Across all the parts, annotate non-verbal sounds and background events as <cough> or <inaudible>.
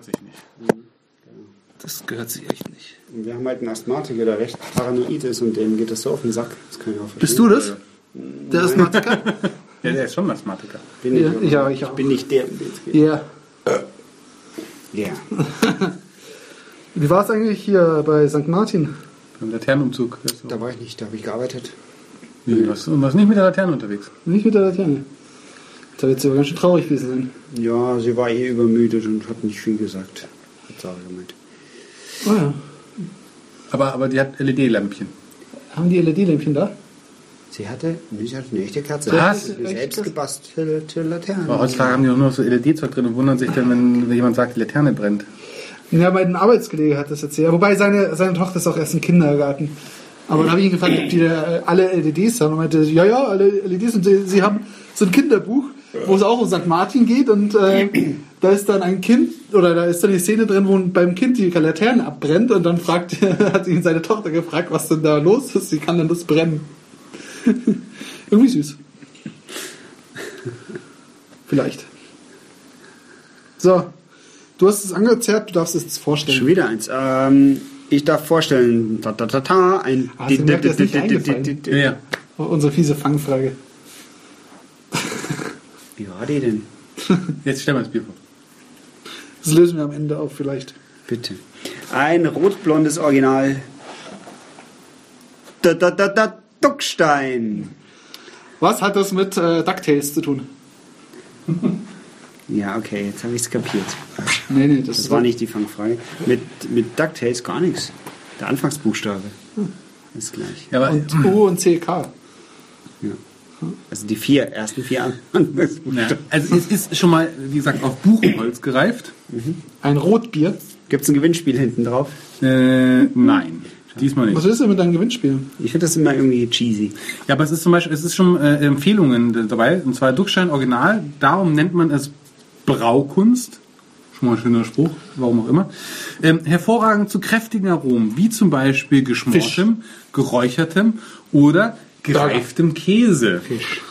gehört sich nicht. Das gehört sich echt nicht. Und wir haben halt einen Asthmatiker, der recht paranoid ist und dem geht das so auf den Sack. Das kann ich auch verstehen. Bist du das? Der Asthmatiker? <laughs> Ja, der ist schon Mathematiker. Bin ich, Ja, aber ja, ich ich auch. bin nicht der. Ja. Ja. <laughs> Wie war es eigentlich hier bei St. Martin? Beim Laternenumzug. Da war ich nicht, da habe ich gearbeitet. Wie, was, und was nicht mit der Laterne unterwegs? Nicht mit der Laterne. Da wird sie aber ganz schön traurig gewesen sein. Ja, sie war eh übermüdet und hat nicht viel gesagt. Hat Sarah gemeint. Oh ja. Aber, aber die hat LED-Lämpchen. Haben die LED-Lämpchen da? Sie hatte, sie hatte eine echte Kerze. Was? Selbst gebastelte Laterne. Aber heutzutage haben die doch nur so LED-Zeug drin und wundern sich dann, wenn, jemand sagt, die Laterne brennt. Ja, mein Arbeitskollege hat das erzählt. Wobei seine, seine Tochter ist auch erst im Kindergarten. Aber dann habe ich ihn gefragt, ob die da äh, alle LEDs haben. Und er meinte, ja, ja, alle LEDs. Und sie, sie haben so ein Kinderbuch, wo es auch um St. Martin geht. Und äh, da ist dann ein Kind, oder da ist dann die Szene drin, wo beim Kind die Laterne abbrennt. Und dann fragt, <laughs> hat ihn seine Tochter gefragt, was denn da los ist. Wie kann denn das brennen? <laughs> Irgendwie süß. Vielleicht. So. Du hast es angezerrt, du darfst es jetzt vorstellen. Schon wieder eins. Ähm, ich darf vorstellen, ta, ta, ta, ta, ein. Ah, nicht eingefallen? Ja. Unsere fiese Fangfrage. Wie war die denn? <laughs> Jetzt stell mal das Bier vor. Das lösen wir am Ende auf vielleicht. Bitte. Ein rotblondes Original. Da, da, da, da, Duckstein. Was hat das mit äh, DuckTales zu tun? <laughs> Ja, okay, jetzt habe ich es kapiert. Nee, nee, das, Das war nicht die Fangfrage. Mit, mit DuckTales gar nichts. Der Anfangsbuchstabe ist gleich. Ja, aber, Und U und CK. Ja. Also die vier, ersten vier ja, Anfangsbuchstaben. also es ist schon mal, wie gesagt, auf Buchenholz gereift. Ein Rotbier. Gibt es ein Gewinnspiel hinten drauf? Äh, nein, diesmal Was nicht. ist denn mit deinem Gewinnspiel? Ich finde das immer irgendwie cheesy. Ja, aber es ist zum Beispiel, es ist schon äh, Empfehlungen dabei, und zwar Duckstein Original. Darum nennt man es Braukunst. Schon mal ein schöner Spruch, warum auch immer. Ähm, hervorragend zu kräftigen Aromen, wie zum Beispiel geschmortem, geräuchertem oder gereiftem Käse. Fisch.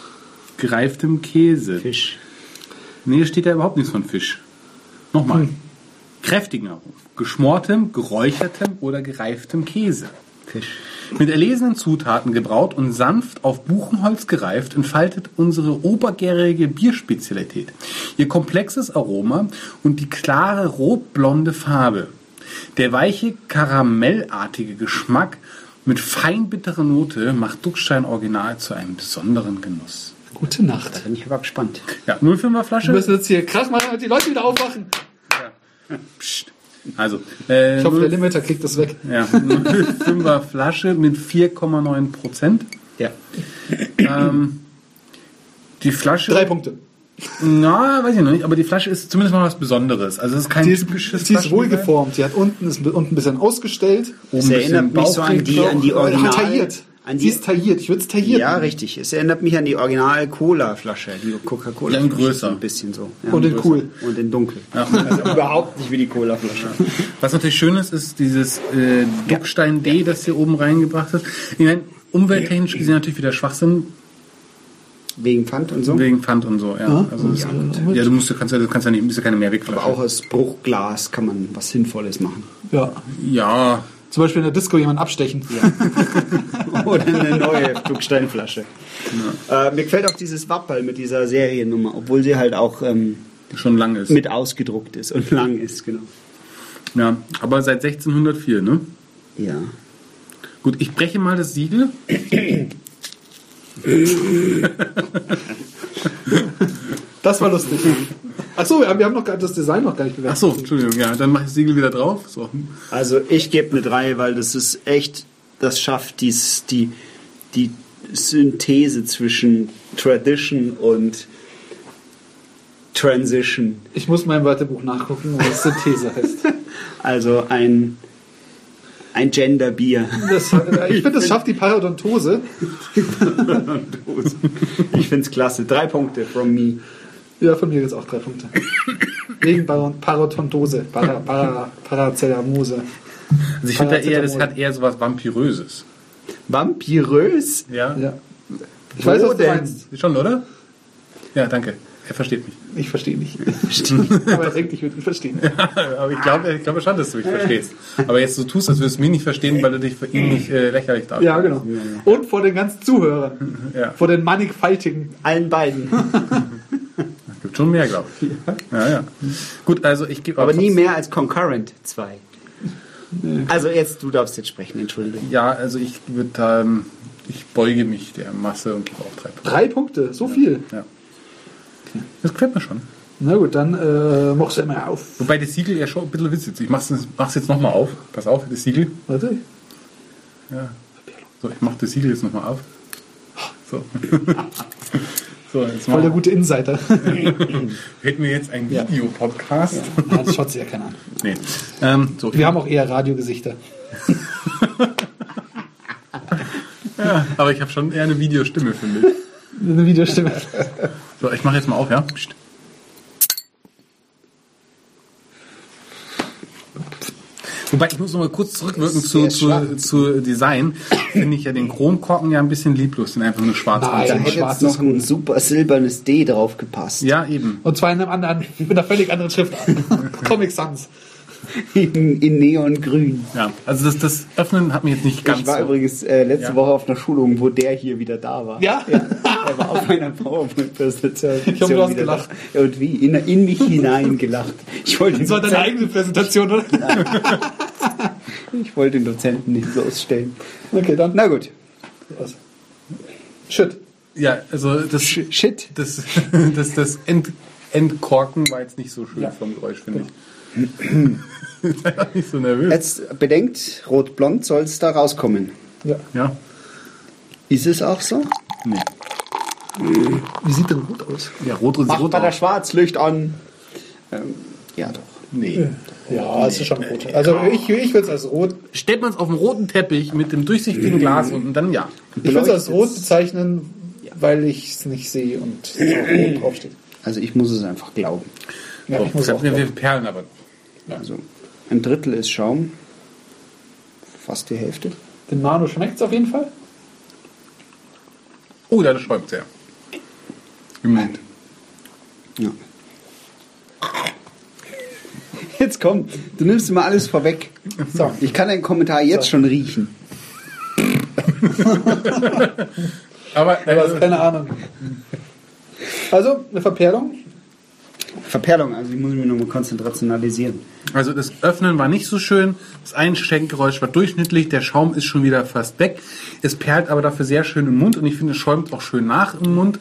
Gereiftem Käse. Fisch. Nee, steht da überhaupt nichts von Fisch. Nochmal. Hm. Kräftigen Aromen. Geschmortem, geräuchertem oder gereiftem Käse. Fisch. Mit erlesenen Zutaten gebraut und sanft auf Buchenholz gereift, entfaltet unsere obergärige Bierspezialität ihr komplexes Aroma und die klare rotblonde Farbe. Der weiche, karamellartige Geschmack mit feinbitterer Note macht Duckstein Original zu einem besonderen Genuss. Gute Nacht. Da bin ich aber gespannt. Ja, 05er Wir Flasche. müssen jetzt hier krass machen, damit die Leute wieder aufwachen. Psst. Also, äh, Ich hoffe, der 0 Limiter kriegt das weg. ja, 05er Flasche mit 4,9 Prozent. Ja. Ähm, die Flasche. Drei Punkte. Na, weiß ich noch nicht, aber die Flasche ist zumindest mal was Besonderes. Also es ist kein Die ist, typisches die ist wohl Flaschendesign. geformt. Die hat unten, ist unten ein bisschen ausgestellt. Oben Es ein erinnert bisschen mich so an die, an die Original... tailliert. An Sie die, ist tailliert. Ich würde es tailliert. ja, richtig. Es erinnert mich an die Original-Cola-Flasche, die Coca-Cola. Ja, in größer. Ein bisschen so. Ja, Und in größer. cool. Und in dunkel. <laughs> Also überhaupt nicht wie die Cola-Flasche. Was natürlich schön ist, ist dieses äh, Duckstein D, das hier oben reingebracht ist. Ich meine, umwelttechnisch gesehen natürlich wieder Schwachsinn Wegen Pfand und so. wegen Pfand und so. Ja, also es, ja du musst, kannst ja, du kannst ja nicht, bist ja keine Mehrwegflasche. Aber auch aus Bruchglas kann man was Sinnvolles machen. Ja. ja, Zum Beispiel in der Disco jemanden abstechen. <laughs> Oder eine neue Flugsteinflasche. Äh, mir gefällt auch dieses Wappel mit dieser Seriennummer, obwohl sie halt auch ähm, schon lang ist. mit ausgedruckt ist und lang ist, genau. Ja, aber seit 1604, ne? Ja. Gut, ich breche mal das Siegel. <laughs> Das war lustig. Achso, wir haben wir haben noch das Design noch gar nicht bewertet. Ach so, Entschuldigung, ja, dann mache ich das Siegel wieder drauf. So. Also ich gebe eine 3, weil das ist echt, das schafft dies, die, die Synthese zwischen Tradition und Transition. Ich muss mein Wörterbuch nachgucken, was Synthese heißt. <laughs> Also ein, ein Gender-Bier. Das, äh, ich finde, das schafft die Parodontose. Ich finde es klasse. Drei Punkte from me. Ja, von mir jetzt auch drei Punkte. Wegen Baron- Parodontose. Para, para, Paracellamose. Also ich finde da eher, das hat eher so was Vampiröses. Vampirös? Ja? Ja. Ich weiß, Wo was du denn? meinst. Schon, oder? Ja, danke. Er versteht mich. <laughs> Ich verstehe nicht. Aber er denkt, ich würde ihn verstehen. <laughs> Aber ich glaube ich glaube schon, dass du mich verstehst. Aber jetzt so tust, als würdest du mich nicht verstehen, weil du dich für ihn nicht äh, lächerlich darfst. Ja, genau. Und vor den ganzen Zuhörern. <laughs> Ja. Vor den mannigfaltigen. Allen beiden. Gibt schon mehr, glaube ich. Ja, ja. Gut, also ich gebe Aber nie mehr als Concurrent 2. Also jetzt, du darfst jetzt sprechen, Entschuldigung. Ja, also ich würde ähm, ich beuge mich der Masse und gebe auch drei Punkte. Drei Punkte, so viel. Ja. Das gefällt mir schon. Na gut, dann äh, machst du immer auf. Wobei das Siegel ja schon ein bisschen witzig ist. Ich mach's, mach's jetzt nochmal auf. Pass auf, das Siegel. Warte. Ja. So, ich mach das Siegel jetzt nochmal auf. So. <laughs> so, jetzt Voll der gute Insider. <laughs> Hätten wir jetzt einen Ja. Videopodcast? Ja, das schaut sich ja keiner an. Nee. Ähm, so, Wir haben auch eher Radiogesichter. <laughs> ja, aber ich habe schon eher eine Videostimme, finde ich. Eine Videostimme. So, ich mache jetzt mal auf, ja? Psst. Wobei, ich muss noch mal kurz zurückwirken zu, zu, zu Design. Finde ich ja den Chromkorken ja ein bisschen lieblos, den einfach nur schwarz Nein. Da hätte jetzt ist noch ein super silbernes D drauf gepasst. Ja, eben. Und zwar in einem anderen, mit einer völlig anderen Schrift. <laughs> Comic Sans. In, in Neongrün. Ja, also das, das Öffnen hat mich jetzt nicht ganz Ich war so. übrigens äh, letzte Ja. Woche auf einer Schulung, wo der hier wieder da war. Ja? Er war auf meiner PowerPoint-Präsentation. Ich hab bloß gelacht. Und wie? In, in mich hinein gelacht. Ich wollte, Das war deine eigene Präsentation, oder? ich wollte den Dozenten nicht bloßstellen. Okay, dann. Na gut. Was? Shit. Ja, also das, Shit. das, <laughs> das, das End, Endkorken war jetzt nicht so schön Ja. vom Geräusch, finde ich. <laughs> Sei doch nicht so nervös. Jetzt bedenkt, rot-blond soll es da rauskommen. Ja. Ja? Ist es auch so? Nee. Wie sieht denn rot aus? Ja, rot und Macht rot. bei der. Schwarzlicht an. Ähm, ja, doch. Nee. Ja, es ist schon rot. Also ich, ich würde es als rot, Stellt man es auf dem roten Teppich mit dem durchsichtigen Glas unten, dann ja. ich würde es als rot bezeichnen, weil ich es nicht sehe und es <clears throat> auch rot draufsteht. Also ich muss es einfach glauben. Ja, So, ich muss wir glauben. perlen aber. Also ein Drittel ist Schaum. Fast die Hälfte. Den Nano schmeckt es auf jeden Fall. Oh, da schäumt sehr. Im Mund. Ja. Jetzt kommt, du nimmst immer alles vorweg. So. Ich kann deinen Kommentar jetzt schon riechen. Aber, äh, keine Ahnung. Also, eine Verperlung. Verperlung, also ich muss mich nochmal konzentrationalisieren. also das Öffnen war nicht so schön, das Einschenkgeräusch war durchschnittlich, der Schaum ist schon wieder fast weg. Es perlt aber dafür sehr schön im Mund und ich finde, es schäumt auch schön nach im Mund.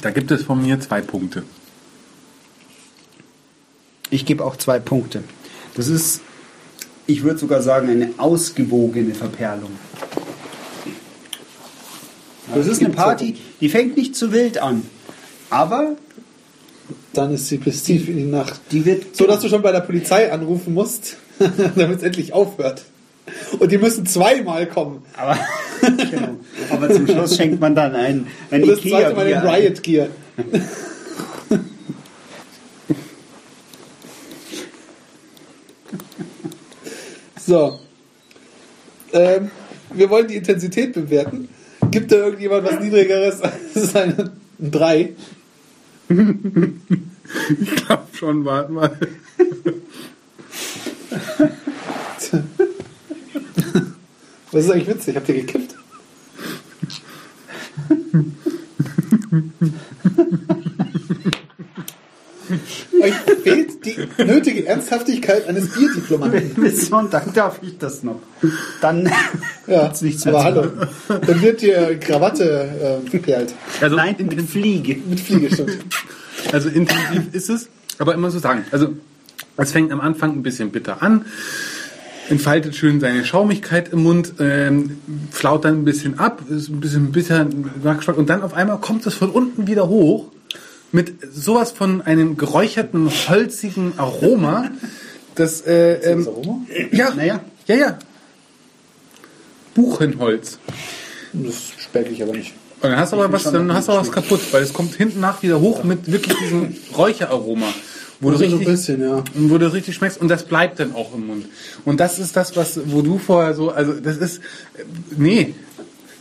Da gibt es von mir zwei Punkte. Ich gebe auch zwei Punkte. Das ist, ich würde sogar sagen, eine ausgewogene Verperlung. Das ist eine Party, die fängt nicht zu wild an. Aber Dann ist sie bis tief in die Nacht. die wird. So, dass du schon bei der Polizei anrufen musst, <laughs> damit es endlich aufhört. Und die müssen zweimal kommen. Aber, genau. aber zum Schluss schenkt man dann ein, ein das zweite Mal den. Riot Gear. so. Ähm, wir wollen die Intensität bewerten. Gibt da irgendjemand was Niedrigeres als eine 3? Ich glaube schon, warte mal. Was ist eigentlich witzig? Habt ihr gekippt? Euch fehlt die nötige Ernsthaftigkeit eines Bierdiplomaten. Bis Sonntag darf ich das noch. Dann Ja, gibt's nichts mehr aber zu hallo. Dann wird dir Krawatte äh, geperlt. Also, Nein, in den Fliege. Mit Fliegeschutz. Also intensiv ist es, aber immer so sagen. Also es fängt am Anfang ein bisschen bitter an, entfaltet schön seine Schaumigkeit im Mund, ähm, flaut dann ein bisschen ab, ist ein bisschen bitter Nachgeschmack und dann auf einmal kommt es von unten wieder hoch mit sowas von einem geräucherten, holzigen Aroma. <laughs> Das, äh, ähm, Aroma? ja, Naja. ja, ja. Buchenholz. Das schmecke ich aber nicht. Und dann hast du aber was, dann hast du aber was kaputt, weil es kommt hinten nach wieder hoch mit wirklich diesem Räucheraroma. Wo du, Also so richtig, bisschen, ja. wo du richtig schmeckst und das bleibt dann auch im Mund. Und das ist das, was, wo du vorher so, also das ist, äh, nee,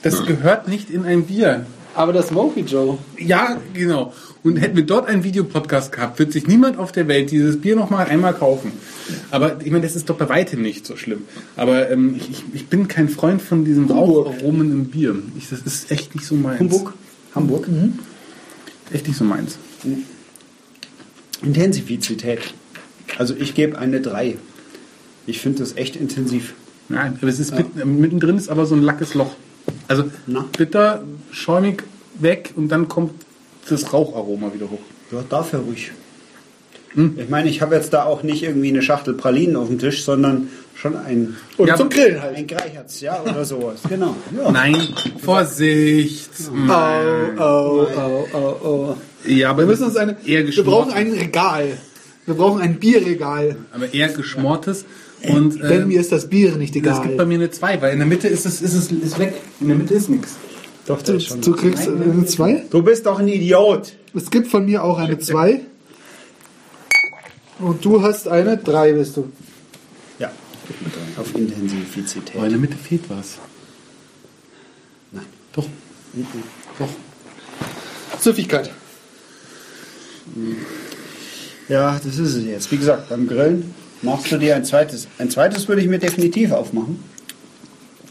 Das gehört nicht in ein Bier. Aber das Smoky Joe. Ja, genau. Und hätten wir dort einen Videopodcast gehabt, wird sich niemand auf der Welt dieses Bier noch mal einmal kaufen. Aber ich meine, das ist doch bei weitem nicht so schlimm. Aber ähm, ich, ich- bin kein Freund von diesen Raucharomen im Bier. Ich, das ist echt nicht so meins. Hamburg. Hamburg. Echt nicht so meins. Intensivität. Also ich gebe eine 3. Ich finde das echt intensiv. Nein, aber es ist mit, mittendrin ist aber so ein lackes Loch. Also Na? bitter, schäumig weg und dann kommt das Raucharoma wieder hoch. Ja, dafür ruhig. Ich meine, ich habe jetzt da auch nicht irgendwie eine Schachtel Pralinen auf dem Tisch, sondern schon ein, Und Ja, zum Grillen halt. ein Greicherz, ja, oder sowas. Genau. Ja. Nein, Vorsicht. Oh, oh, oh, oh, oh. Ja, aber Wir müssen uns eine. eher Wir brauchen ein Regal. Wir brauchen ein Bierregal. aber eher geschmortes und Denn äh, mir ist das Bier nicht es gibt bei egal. mir eine 2, weil in der Mitte ist es ist es ist weg. In der Mitte ist nichts. Doch, Du, du kriegst eine 2. Du bist doch ein Idiot. Es gibt von mir auch eine 2. Und du hast eine 3, bist du. Ja, auf Intensivität. Aber in der Mitte fehlt was. Nein. Doch. Doch. Süffigkeit. Ja, das ist es jetzt. Wie gesagt, beim Grillen machst du dir ein zweites. Ein zweites würde ich mir definitiv aufmachen.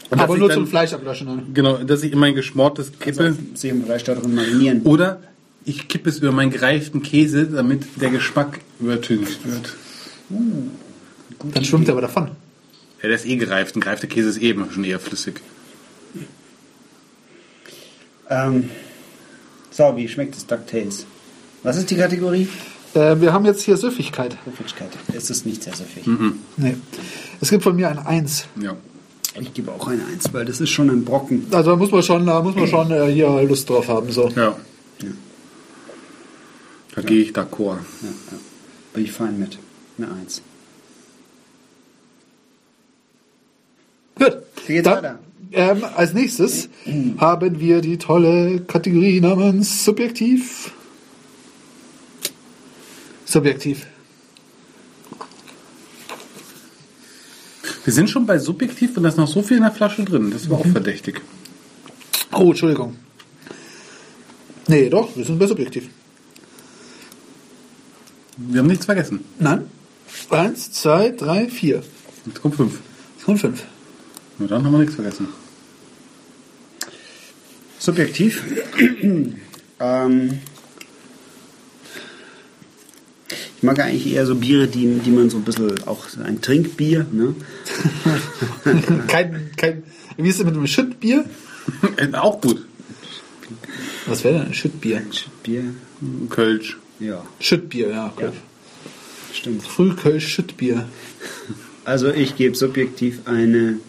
Und Aber nur ich zum dann, Fleisch ablöschen. ne? Genau, dass ich in mein geschmortes Also kippe. sich im Fleisch darin marinieren. Oder ich kippe es über meinen gereiften Käse, damit der Geschmack übertüncht wird. Dann schwimmt er aber davon. Ja, der ist eh gereift. Ein gereifter Käse ist eh immer schon eher flüssig. Ähm, so, wie schmeckt es DuckTales? Was ist die Kategorie? Äh, wir haben jetzt hier Süffigkeit. Süffigkeit. Es ist nicht sehr süffig. Nee. Es gibt von mir eine 1. Ja. Ich gebe auch eine Eins, weil das ist schon ein Brocken. Also da muss man schon, da muss man schon äh, hier Lust drauf haben. So. Ja. Da gehe ich d'accord. Ja, ja. Bin ich fein mit. Eine Eins. Gut. Wie geht's Dann, weiter? Ähm, als nächstes haben wir die tolle Kategorie namens Subjektiv. Subjektiv. Wir sind schon bei subjektiv und da ist noch so viel in der Flasche drin. Das war auch verdächtig. Oh, Entschuldigung. Nee, doch, wir sind bei Subjektiv. Wir haben nichts vergessen. Nein. Eins, zwei, drei, vier. Jetzt kommt fünf. Und fünf. Na dann haben wir nichts vergessen. Subjektiv. <clears throat> ähm, ich mag eigentlich eher so Biere, die, die man so ein bisschen, auch ein Trinkbier, ne? <laughs> kein, kein, wie ist es mit einem Schüttbier? Äh, auch gut. Was wäre denn ein Schüttbier? Bier, Kölsch. ja, Schüttbier, ja. ja, Gut. stimmt. Frühkölsch Schüttbier. Also ich gebe subjektiv eine,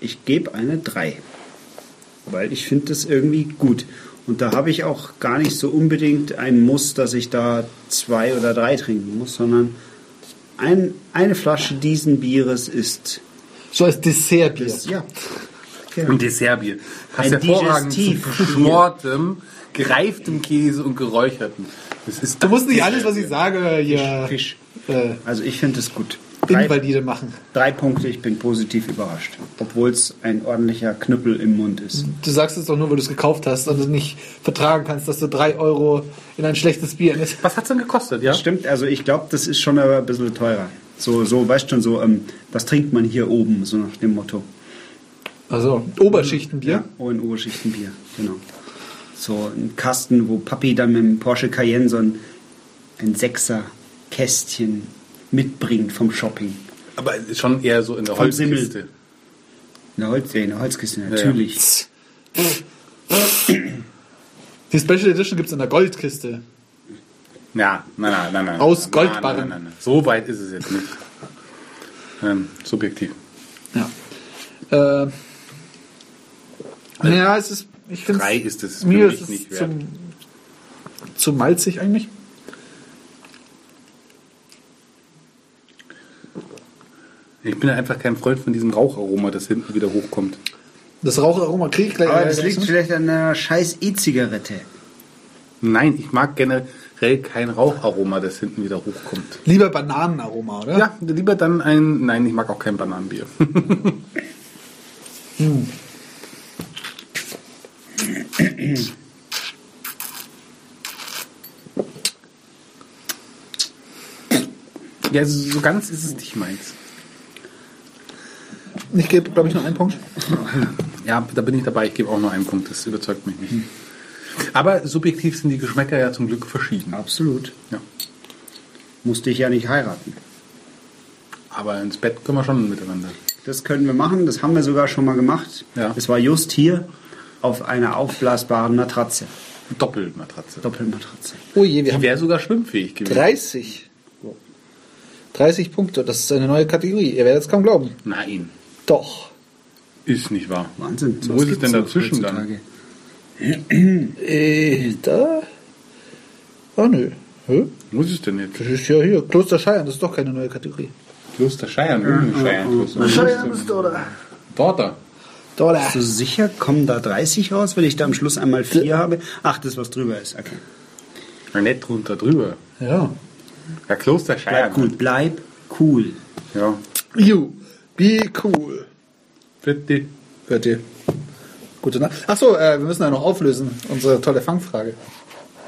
ich gebe eine 3, weil ich finde das irgendwie gut. Und da habe ich auch gar nicht so unbedingt ein Muss, dass ich da zwei oder drei trinken muss, sondern ein, eine Flasche diesen Bieres ist, So als Dessertbier. ist ja, Ein Dessertbier. Hast Ein hervorragend zu Digestiv. geschmortem, gereiftem Käse und geräuchertem. Das ist Du musst nicht alles, was ich sage, hier Fisch. äh, Also ich finde es gut. Drei, Invalide machen. drei Punkte, ich bin positiv überrascht, obwohl es ein ordentlicher Knüppel im Mund ist. Du sagst es doch nur, weil du es gekauft hast und es nicht vertragen kannst, dass du drei Euro in ein schlechtes Bier investierst. Was hat's denn gekostet, ja? Stimmt, also ich glaube, das ist schon aber ein bisschen teurer. So, so weißt schon, so, ähm, was trinkt man hier oben, so nach dem Motto. Also Oberschichtenbier. Ja, oh, ein Oberschichtenbier, genau. So ein Kasten, wo Papi dann mit dem Porsche Cayenne so ein, ein Sechser-Kästchen mitbringt vom Shopping. Aber schon eher so in der Vom Simmel. Holzkiste. Eine, Holz, ja, eine Holzkiste, natürlich. Die Special Edition gibt es in der Goldkiste. Ja, nein, nein, nein, nein. Aus Goldbarren. Nein, nein, nein. So weit ist es jetzt nicht. Ähm, subjektiv. Ja. Äh, naja, es ist. Ich finde Drei ist es für mir mich ist es nicht wert. zum, zu malzig eigentlich. Ich bin einfach kein Freund von diesem Raucharoma, das hinten wieder hochkommt. Das Raucharoma kriege ich gleich. Aber das liegt vielleicht an einer scheiß E-Zigarette. Nein, ich mag generell kein Raucharoma, das hinten wieder hochkommt. Lieber Bananenaroma, oder? Ja, lieber dann ein. Nein, ich mag auch kein Bananenbier. <laughs> Ja, so so ganz ist es nicht meins. Ich gebe, glaube ich, nur einen Punkt. Ja, da bin ich dabei. Ich gebe auch nur einen Punkt. Das überzeugt mich nicht. Aber subjektiv sind die Geschmäcker ja zum Glück verschieden. Absolut. Ja. Musste ich ja nicht heiraten. Aber ins Bett können wir schon miteinander. Das können wir machen, das haben wir sogar schon mal gemacht. Ja. Es war just hier auf einer aufblasbaren Matratze. Doppelmatratze. Doppelmatratze. Oh je, wir Die wäre sogar schwimmfähig gewesen. 30. 30 Punkte, das ist eine neue Kategorie. Ihr werdet es kaum glauben. Nein, Doch. ist nicht wahr. Wahnsinn. Wo ist es denn dazwischen dann? Äh, da? Ah, nö. Hä? Wo ist es denn jetzt? Das ist ja hier. Kloster Scheiern, das ist doch keine neue Kategorie. Kloster Scheiern, Scheiern. Kloster. Scheiern ist da, oder? Dort da. Da, Bist du sicher, kommen da 30 raus, weil ich da am Schluss einmal 4 habe? Ach, das, was drüber ist. Okay. Ja, Nicht drunter drüber. Ja. Ja, Kloster Scheiern. Bleib cool. Bleib cool. Ja. You, be cool. Bitte. Bitte. Gute Nacht. Achso, äh, wir müssen ja noch auflösen. Unsere tolle Fangfrage.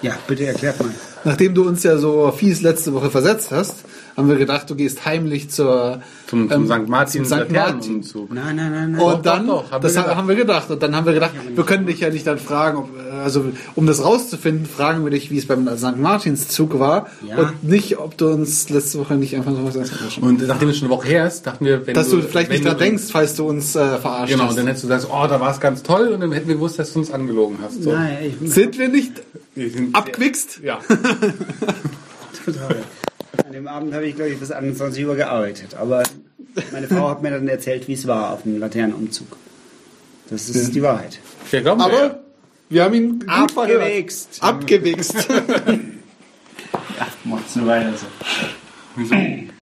Ja, bitte erklärt mal. Nachdem du uns ja so fies letzte Woche versetzt hast, haben wir gedacht, du gehst heimlich zur, Zum, zum ähm, St. Martin zum St. Martin. Nein, nein, nein, nein. Und Doch, dann, doch, doch, haben das wir haben wir gedacht. Und dann haben wir gedacht, wir können dich ja nicht dann fragen, ob, äh, also um das rauszufinden, fragen wir dich, wie es beim St. Martinszug war Ja. und nicht, ob du uns letzte Woche nicht einfach so was. Und nachdem es schon eine Woche her ist, dachten wir, wenn Dass du vielleicht wenn nicht dran du- denkst, falls du uns äh, verarscht Genau, und dann hättest du gesagt, oh, da war es ganz toll und dann hätten wir gewusst, dass du uns angelogen hast. So. Nein, ich Sind wir nicht Wir sind abgewichst? Ja. <laughs> total. An dem Abend habe ich, glaube ich, bis 21 Uhr gearbeitet. Aber meine Frau hat mir dann erzählt, wie es war auf dem Laternenumzug. Das ist die Wahrheit. Wir glauben ja. Aber wir haben ihn gut Abgewichst. verhört. Abgewichst. <laughs> Macht's nur weiter so. Wieso?